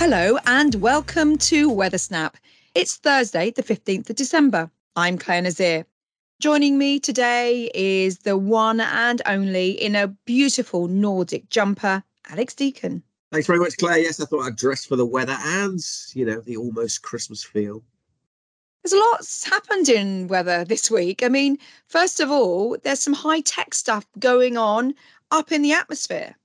Hello and welcome to Weather Snap. It's Thursday, the 15th of December. I'm Clare Nasir. Joining me today is the one and only in a beautiful Nordic jumper, Alex Deakin. Thanks very much, Clare. Yes, I thought I'd dress for the weather and, you know, the almost Christmas feel. There's a lot's happened in weather this week. I mean, first of all, there's some high tech stuff going on up in the atmosphere.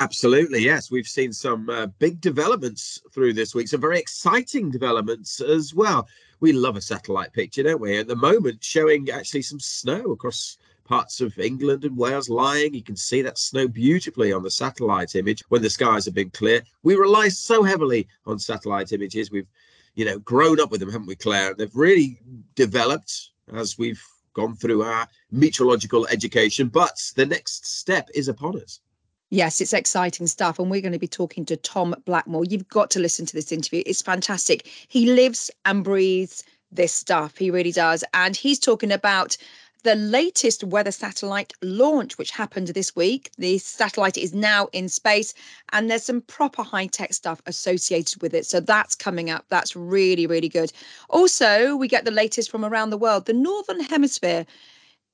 Absolutely, yes. We've seen some uh, big developments through this week, some very exciting developments as well. We love a satellite picture, don't we? At the moment, showing actually some snow across parts of England and Wales lying. You can see that snow beautifully on the satellite image when the skies have been clear. We rely so heavily on satellite images. We've, you know, grown up with them, haven't we, Clare? They've really developed as we've gone through our meteorological education. But the next step is upon us. Yes, it's exciting stuff. And we're going to be talking to Tom Blackmore. You've got to listen to this interview. It's fantastic. He lives and breathes this stuff. He really does. And he's talking about the latest weather satellite launch, which happened this week. The satellite is now in space, and there's some proper high tech stuff associated with it. So that's coming up. That's really, really good. Also, we get the latest from around the world. The Northern Hemisphere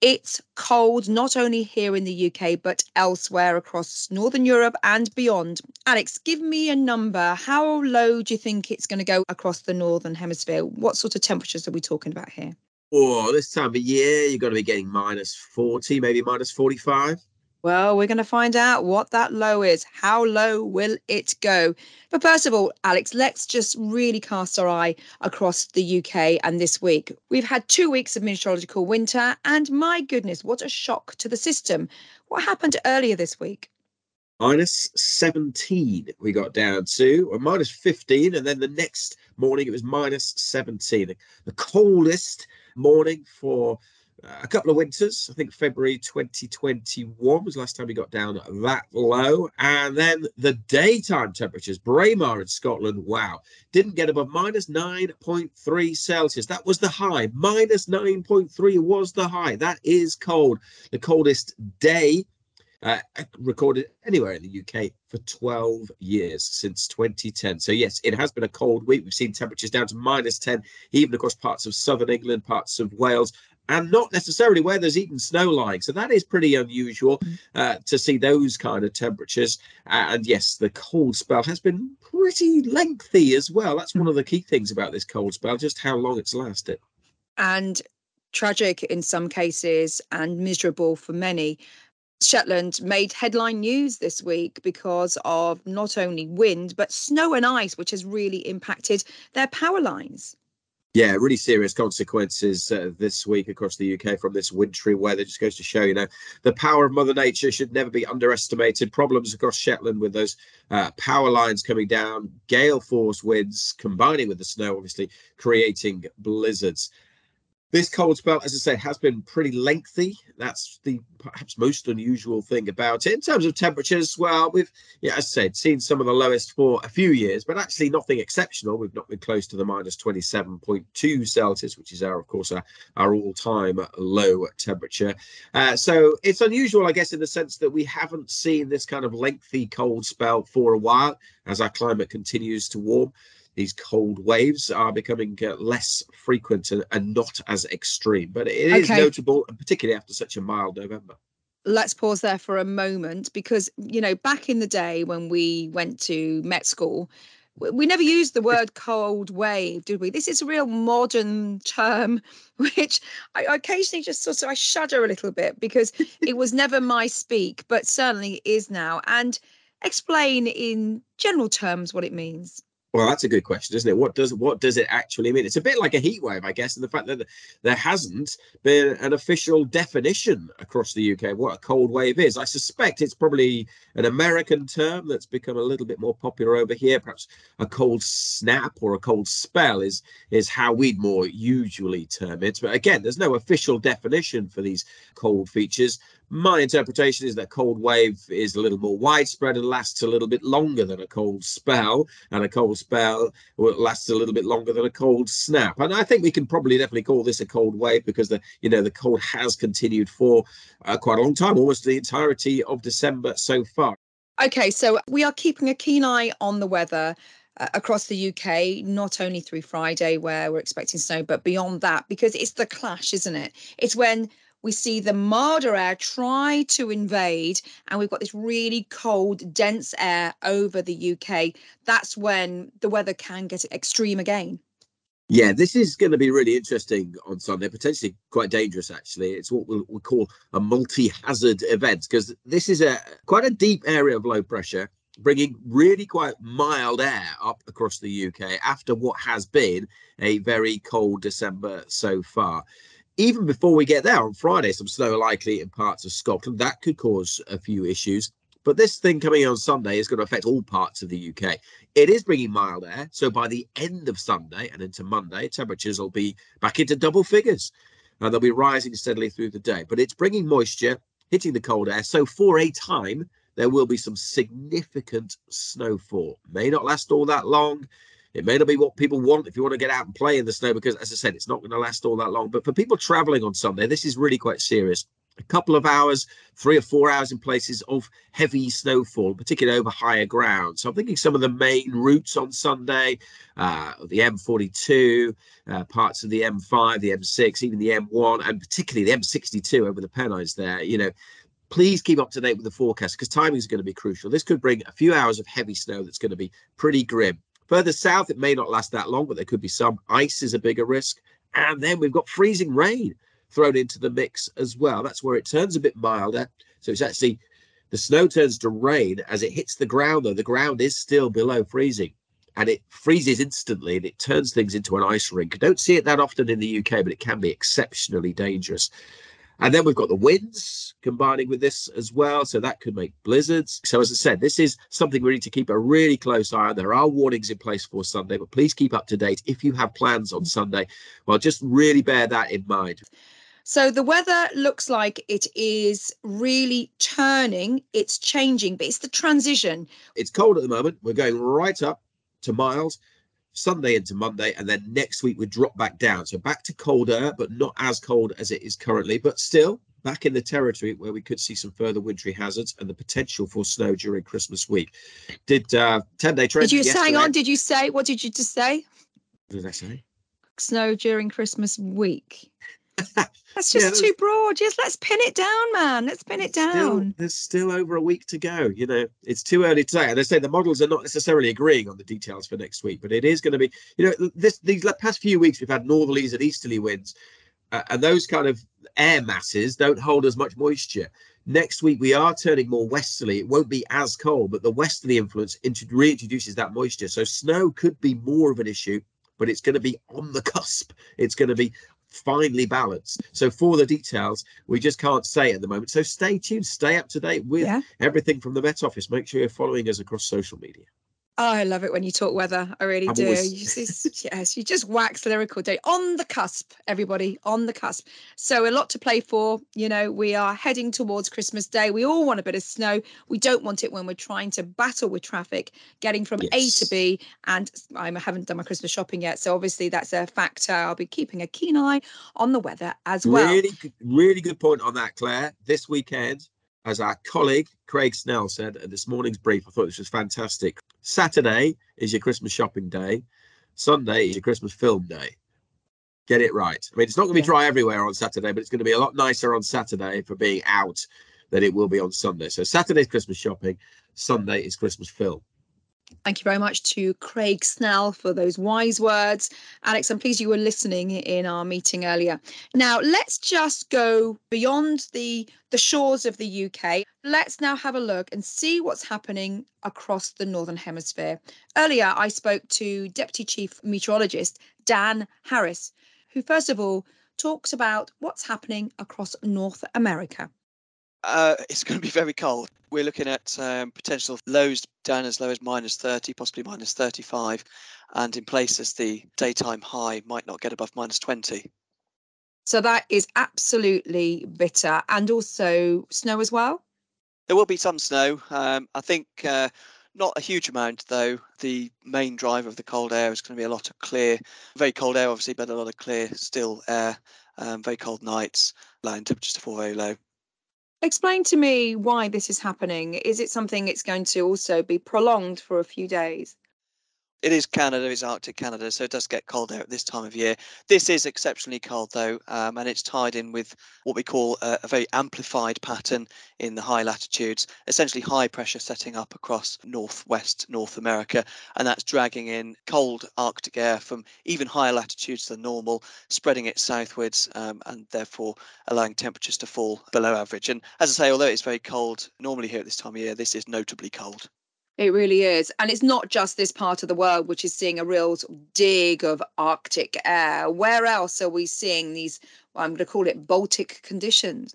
it's cold not only here in the UK, but elsewhere across Northern Europe and beyond. Alex, give me a number. How low do you think it's going to go across the Northern Hemisphere? What sort of temperatures are we talking about here? Oh, this time of year, you're going to be getting minus 40, maybe minus 45. Well, we're going to find out what that low is. How low will it go? But first of all, Alex, let's just really cast our eye across the UK and this week. We've had two weeks of meteorological winter, and my goodness, what a shock to the system. What happened earlier this week? Minus 17 we got down to, or minus 15, and then the next morning it was minus 17. The coldest morning for a couple of winters. I think February 2021 was last time we got down that low. And then the daytime temperatures, Braemar in Scotland, wow, didn't get above minus 9.3 Celsius. That was the high. Minus 9.3 was the high. That is cold. The coldest day uh, recorded anywhere in the UK for 12 years since 2010. So, yes, it has been a cold week. We've seen temperatures down to minus 10, even across parts of southern England, parts of Wales, and not necessarily where there's even snow lying. So that is pretty unusual mm. uh, to see those kind of temperatures. And yes, the cold spell has been pretty lengthy as well. That's one of the key things about this cold spell, just how long it's lasted. And tragic in some cases and miserable for many. Shetland made headline news this week because of not only wind, but snow and ice, which has really impacted their power lines yeah, really serious consequences uh, this week across the UK from this wintry weather. Just goes to show, you know, the power of Mother Nature should never be underestimated. Problems across Shetland with those uh, power lines coming down, gale force winds combining with the snow, obviously creating blizzards. This cold spell, as I say, has been pretty lengthy. That's the perhaps most unusual thing about it. In terms of temperatures, well, we've, yeah, as I said, seen some of the lowest for a few years, but actually nothing exceptional. We've not been close to the minus 27.2 Celsius, which is our, of course, our, our all-time low temperature. Uh, so it's unusual, I guess, in the sense that we haven't seen this kind of lengthy cold spell for a while as our climate continues to warm these cold waves are becoming uh, less frequent and, and, not as extreme. But it is okay. notable, particularly after such a mild November. Let's pause there for a moment because, you know, back in the day when we went to Met School, we never used the word cold wave, did we? This is a real modern term, which I occasionally just sort of I shudder a little bit because it was never my speak, but certainly is now. And explain in general terms what it means. Well, that's a good question, isn't it? What does what does it actually mean? It's a bit like a heat wave, I guess, and the fact that there hasn't been an official definition across the UK of what a cold wave is. I suspect it's probably an American term that's become a little bit more popular over here. Perhaps a cold snap or a cold spell is is how we'd more usually term it. But again, there's no official definition for these cold features my interpretation is that cold wave is a little more widespread and lasts a little bit longer than a cold spell, and a cold spell lasts a little bit longer than a cold snap. And I think we can probably definitely call this a cold wave because the you know the cold has continued for uh, quite a long time, almost the entirety of December so far. Okay, so we are keeping a keen eye on the weather uh, across the UK, not only through Friday where we're expecting snow, but beyond that, because it's the clash, isn't it? It's when we see the milder air try to invade, and we've got this really cold, dense air over the UK. That's when the weather can get extreme again. Yeah, this is going to be really interesting on Sunday, potentially quite dangerous, actually. It's what we'll, we'll call a multi hazard event because this is a quite a deep area of low pressure, bringing really quite mild air up across the UK after what has been a very cold December so far. Even before we get there on Friday, some snow likely in parts of Scotland. That could cause a few issues. But this thing coming on Sunday is going to affect all parts of the UK. It is bringing mild air. So by the end of Sunday and into Monday, temperatures will be back into double figures and they'll be rising steadily through the day. But it's bringing moisture, hitting the cold air. So for a time, there will be some significant snowfall. May not last all that long. It may not be what people want if you want to get out and play in the snow, because as I said, it's not going to last all that long. But for people traveling on Sunday, this is really quite serious a couple of hours, three or four hours in places of heavy snowfall, particularly over higher ground. So I'm thinking some of the main routes on Sunday, uh, the M42, uh, parts of the M5, the M6, even the M1, and particularly the M62 over the Pennines there. You know, please keep up to date with the forecast because timing is going to be crucial. This could bring a few hours of heavy snow that's going to be pretty grim. Further south, it may not last that long, but there could be some. Ice is a bigger risk. And then we've got freezing rain thrown into the mix as well. That's where it turns a bit milder. So it's actually the snow turns to rain as it hits the ground, though the ground is still below freezing and it freezes instantly and it turns things into an ice rink. Don't see it that often in the UK, but it can be exceptionally dangerous. And then we've got the winds combining with this as well. So that could make blizzards. So, as I said, this is something we need to keep a really close eye on. There are warnings in place for Sunday, but please keep up to date if you have plans on Sunday. Well, just really bear that in mind. So the weather looks like it is really turning, it's changing, but it's the transition. It's cold at the moment. We're going right up to miles. Sunday into Monday, and then next week we drop back down. So back to colder, but not as cold as it is currently, but still back in the territory where we could see some further wintry hazards and the potential for snow during Christmas week. Did uh 10 day trend? Did you hang on? Did you say what did you just say? What did I say? Snow during Christmas week. That's just yeah, too broad. Just let's pin it down, man. Let's pin it down. Still, there's still over a week to go. You know, it's too early to say. And I say the models are not necessarily agreeing on the details for next week, but it is going to be. You know, this these past few weeks we've had northerlies and easterly winds, uh, and those kind of air masses don't hold as much moisture. Next week we are turning more westerly. It won't be as cold, but the westerly influence reintroduces that moisture. So snow could be more of an issue but it's going to be on the cusp. It's going to be finely balanced. So for the details, we just can't say at the moment. So stay tuned, stay up to date with yeah. everything from the Met Office. Make sure you're following us across social media. Oh, I love it when you talk weather. I really I'm do. Always... You just, yes, you just wax lyrical day on the cusp, everybody on the cusp. So a lot to play for. You know, we are heading towards Christmas Day. We all want a bit of snow. We don't want it when we're trying to battle with traffic, getting from yes. A to B. And I haven't done my Christmas shopping yet, so obviously that's a factor. I'll be keeping a keen eye on the weather as well. Really, really good point on that, Clare. This weekend, as our colleague Craig Snell said at this morning's brief, I thought this was fantastic. Saturday is your Christmas shopping day. Sunday is your Christmas film day. Get it right. I mean, it's not going to be dry everywhere on Saturday, but it's going to be a lot nicer on Saturday for being out than it will be on Sunday. So Saturday's Christmas shopping, Sunday is Christmas film. Thank you very much to Craig Snell for those wise words. Alex, I'm pleased you were listening in our meeting earlier. Now, let's just go beyond the, the shores of the UK. Let's now have a look and see what's happening across the Northern Hemisphere. Earlier, I spoke to Deputy Chief Meteorologist Dan Harris, who, first of all, talks about what's happening across North America. Uh, it's going to be very cold. We're looking at um, potential lows down as low as minus 30, possibly minus 35, and in places the daytime high might not get above minus 20. So that is absolutely bitter, and also snow as well. There will be some snow. Um, I think uh, not a huge amount though. The main driver of the cold air is going to be a lot of clear, very cold air, obviously, but a lot of clear, still air. Um, very cold nights, allowing temperatures to fall very low. Explain to me why this is happening. Is it something it's going to also be prolonged for a few days? It is Canada, it's Arctic Canada, so it does get cold there at this time of year. This is exceptionally cold though, um, and it's tied in with what we call a, a, very amplified pattern in the high latitudes, essentially high pressure setting up across northwest North America, and that's dragging in cold Arctic air from even higher latitudes than normal, spreading it southwards, um, and therefore allowing temperatures to fall below average. And as I say, although it's very cold normally here at this time of year, this is notably cold. It really is. And it's not just this part of the world which is seeing a real dig of Arctic air. Where else are we seeing these, well, I'm going to call it Baltic conditions?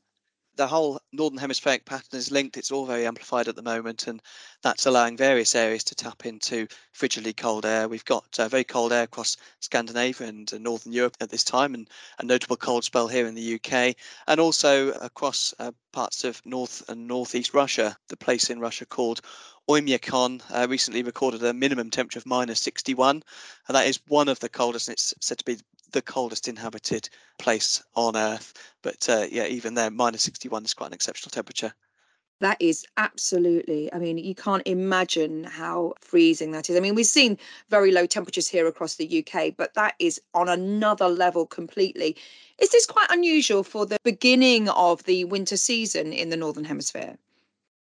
The whole northern hemispheric pattern is linked. It's all very amplified at the moment, and that's allowing various areas to tap into frigidly cold air. We've got uh, very cold air across Scandinavia and uh, northern Europe at this time, and a notable cold spell here in the UK, and also across uh, parts of north and northeast Russia. The place in Russia called Oymyakon uh, recently recorded a minimum temperature of minus 61, and that is one of the coldest, and it's said to be the coldest inhabited place on Earth. But uh, yeah, even there, minus 61 is quite an exceptional temperature. That is absolutely, I mean, you can't imagine how freezing that is. I mean, we've seen very low temperatures here across the UK, but that is on another level completely. Is this quite unusual for the beginning of the winter season in the Northern Hemisphere?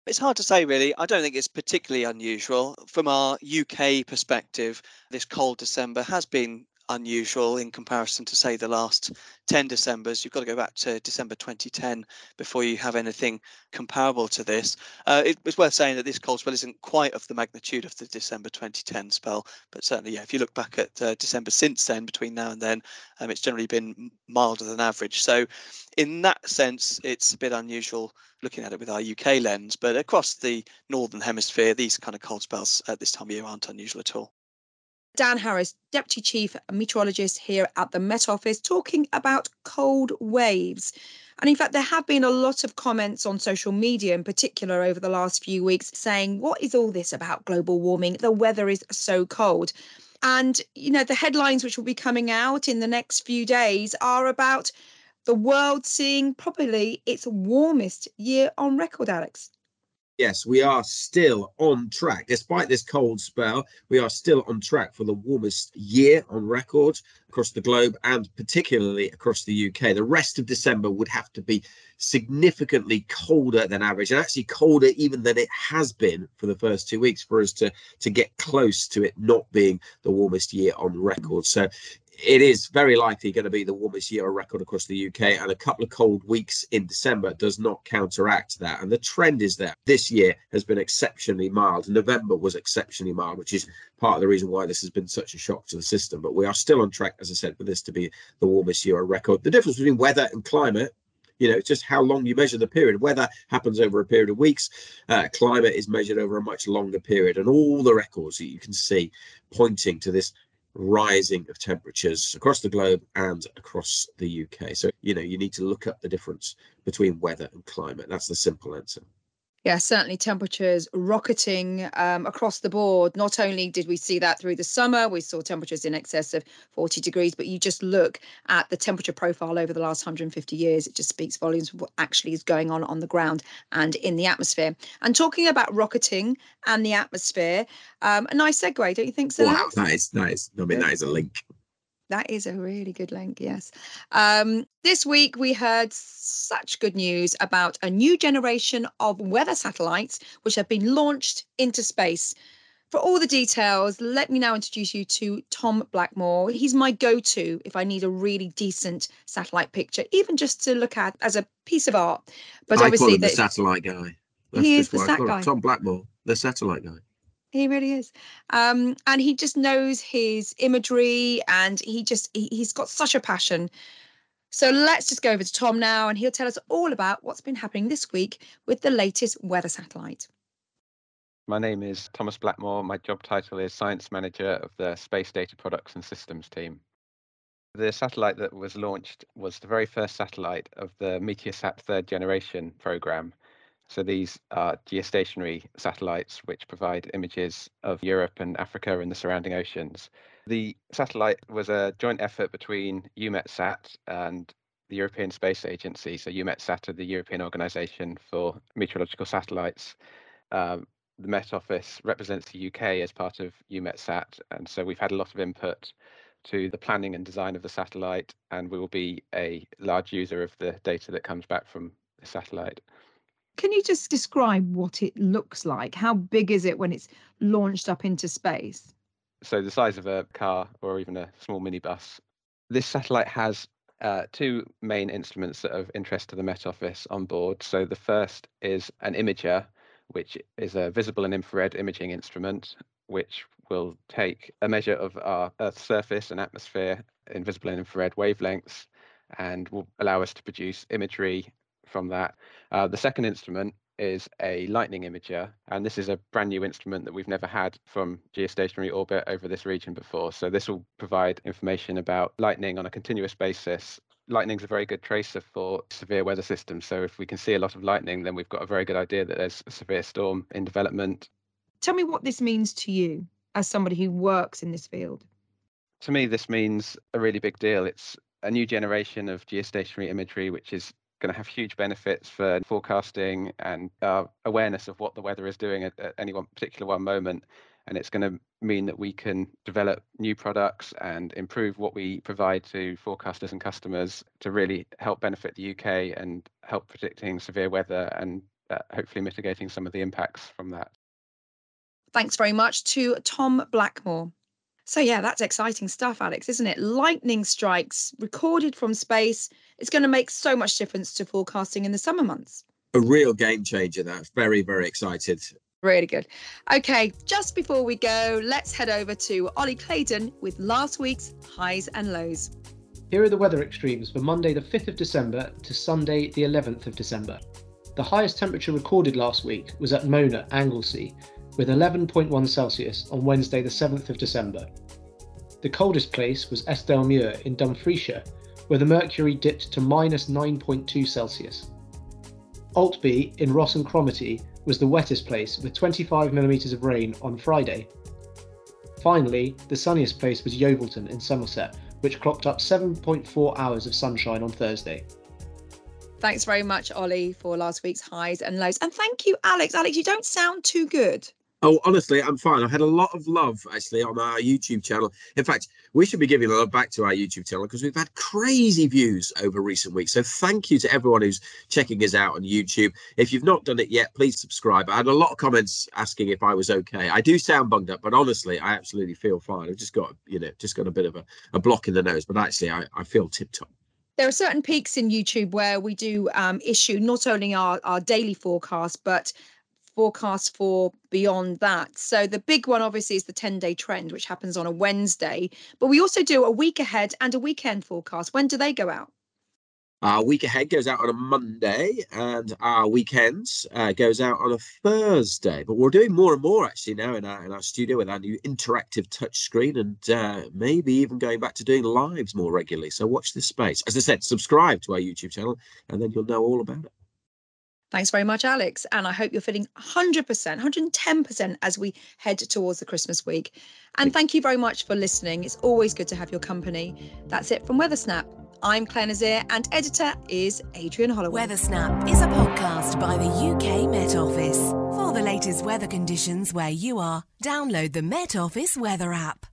It's hard to say, really. I don't think it's particularly unusual. From our UK perspective, this cold December has been unusual in comparison to say the last 10 decembers. You've got to go back to december 2010 before you have anything comparable to this. Uh, it was worth saying that this cold spell isn't quite of the magnitude of the december 2010 spell but certainly yeah if you look back at uh, december since then between now and then um, it's generally been milder than average. So in that sense it's a bit unusual looking at it with our uk lens but across the northern hemisphere these kind of cold spells at this time of year aren't unusual at all Dan Harris, Deputy Chief Meteorologist here at the Met Office, talking about cold waves. And in fact, there have been a lot of comments on social media in particular over the last few weeks saying, What is all this about global warming? The weather is so cold. And, you know, the headlines which will be coming out in the next few days are about the world seeing probably its warmest year on record, Alex yes, we are still on track. Despite this cold spell, we are still on track for the warmest year on record across the globe and particularly across the UK. The rest of December would have to be significantly colder than average and actually colder even than it has been for the first two weeks for us to to get close to it not being the warmest year on record so it is very likely going to be the warmest year on record across the UK, and a couple of cold weeks in December does not counteract that. And the trend is that this year has been exceptionally mild. November was exceptionally mild, which is part of the reason why this has been such a shock to the system. But we are still on track, as I said, for this to be the warmest year on record. The difference between weather and climate you know, it's just how long you measure the period. Weather happens over a period of weeks. Uh, climate is measured over a much longer period, and all the records that you can see pointing to this rising of temperatures across the globe and across the UK. So, you know, you need to look up the difference between weather and climate. That's the simple answer yeah, certainly temperatures rocketing um, across the board. Not only did we see that through the summer, we saw temperatures in excess of 40 degrees, but you just look at the temperature profile over the last 150 years, it just speaks volumes of what actually is going on on the ground and in the atmosphere. And talking about rocketing and the atmosphere, um, a nice segue, don't you think so? Wow, that is nice. I mean, that is a link. That is a really good link, yes. Um, this week we heard such good news about a new generation of weather satellites which have been launched into space. For all the details, let me now introduce you to Tom Blackmore. He's my go to if I need a really decent satellite picture, even just to look at as a piece of art. But I obviously, the satellite guy. That's he is the sat guy. Tom Blackmore, the satellite guy. He really is. Um, and he just knows his imagery and he just, he, he's got such a passion. So let's just go over to Tom now and he'll tell us all about what's been happening this week with the latest weather satellite. My name is Thomas Blackmore. My job title is Science Manager of the Space Data Products and Systems team. The satellite that was launched was the very first satellite of the Meteosat third generation program, so these are geostationary satellites which provide images of Europe and Africa and the surrounding oceans. The satellite was a joint effort between EUMETSAT and the European Space Agency. So EUMETSAT are the European Organization for Meteorological Satellites. Um, the Met Office represents the UK as part of EUMETSAT, and so we've had a lot of input to the planning and design of the satellite, and we will be a large user of the data that comes back from the satellite. Can you just describe what it looks like? How big is it when it's launched up into space? So, the size of a car or even a small minibus. This satellite has uh, two main instruments that are of interest to the Met Office on board. So, the first is an imager, which is a visible and infrared imaging instrument, which will take a measure of our Earth's surface and atmosphere in visible and infrared wavelengths and will allow us to produce imagery from that. Uh, the second instrument is a lightning imager, and this is a brand new instrument that we've never had from geostationary orbit over this region before. So this will provide information about lightning on a continuous basis. Lightning's a very good tracer for severe weather systems. So if we can see a lot of lightning, then we've got a very good idea that there's a severe storm in development. Tell me what this means to you as somebody who works in this field. To me, this means a really big deal. It's a new generation of geostationary imagery, which is going to have huge benefits for forecasting and our awareness of what the weather is doing at, at any one particular one moment. And it's going to mean that we can develop new products and improve what we provide to forecasters and customers to really help benefit the UK and help predicting severe weather and uh, hopefully mitigating some of the impacts from that. Thanks very much to Tom Blackmore. So, yeah, that's exciting stuff, Alex, isn't it? Lightning strikes recorded from space. It's going to make so much difference to forecasting in the summer months. A real game changer. That's very, very excited. Really good. Okay, just before we go, let's head over to Ollie Claydon with last week's highs and lows. Here are the weather extremes for Monday, the 5th of December to Sunday, the 11th of December. The highest temperature recorded last week was at Mona, Anglesey, with 11.1 Celsius on Wednesday, the 7th of December. The coldest place was Eskdalemuir in Dumfriesshire, where the mercury dipped to minus 9.2 Celsius. Aultbea in Ross and Cromarty was the wettest place with 25 millimetres of rain on Friday. Finally, the sunniest place was Yeovilton in Somerset, which clocked up 7.4 hours of sunshine on Thursday. Thanks very much, Ollie, for last week's highs and lows. And thank you, Alex. Alex, you don't sound too good. Oh, honestly, I'm fine. I've had a lot of love actually on our YouTube channel. In fact, we should be giving love back to our YouTube channel because we've had crazy views over recent weeks. So thank you to everyone who's checking us out on YouTube. If you've not done it yet, please subscribe. I had a lot of comments asking if I was okay. I do sound bunged up, but honestly, I absolutely feel fine. I've just got, you know, just got a bit of a, a block in the nose, but actually, I, I feel tip top there are certain peaks in YouTube where we do um, issue not only our, our daily forecast, but forecast for beyond that. So the big one obviously is the 10 day trend, which happens on a Wednesday. But we also do a week ahead and a weekend forecast. When do they go out? Our week ahead goes out on a Monday, and our weekends uh, goes out on a Thursday. But we're doing more and more actually now in our in our studio with our new interactive touch screen, and uh, maybe even going back to doing lives more regularly. So watch this space. As I said, subscribe to our YouTube channel, and then you'll know all about it. Thanks very much, Alex. And I hope you're feeling 100%, 110% as we head towards the Christmas week. And thank you very much for listening. It's always good to have your company. That's it from Weathersnap. I'm Clare Nasir, and editor is Adrian Holloway. Weathersnap is a podcast by the UK Met Office. For the latest weather conditions where you are, download the Met Office weather app.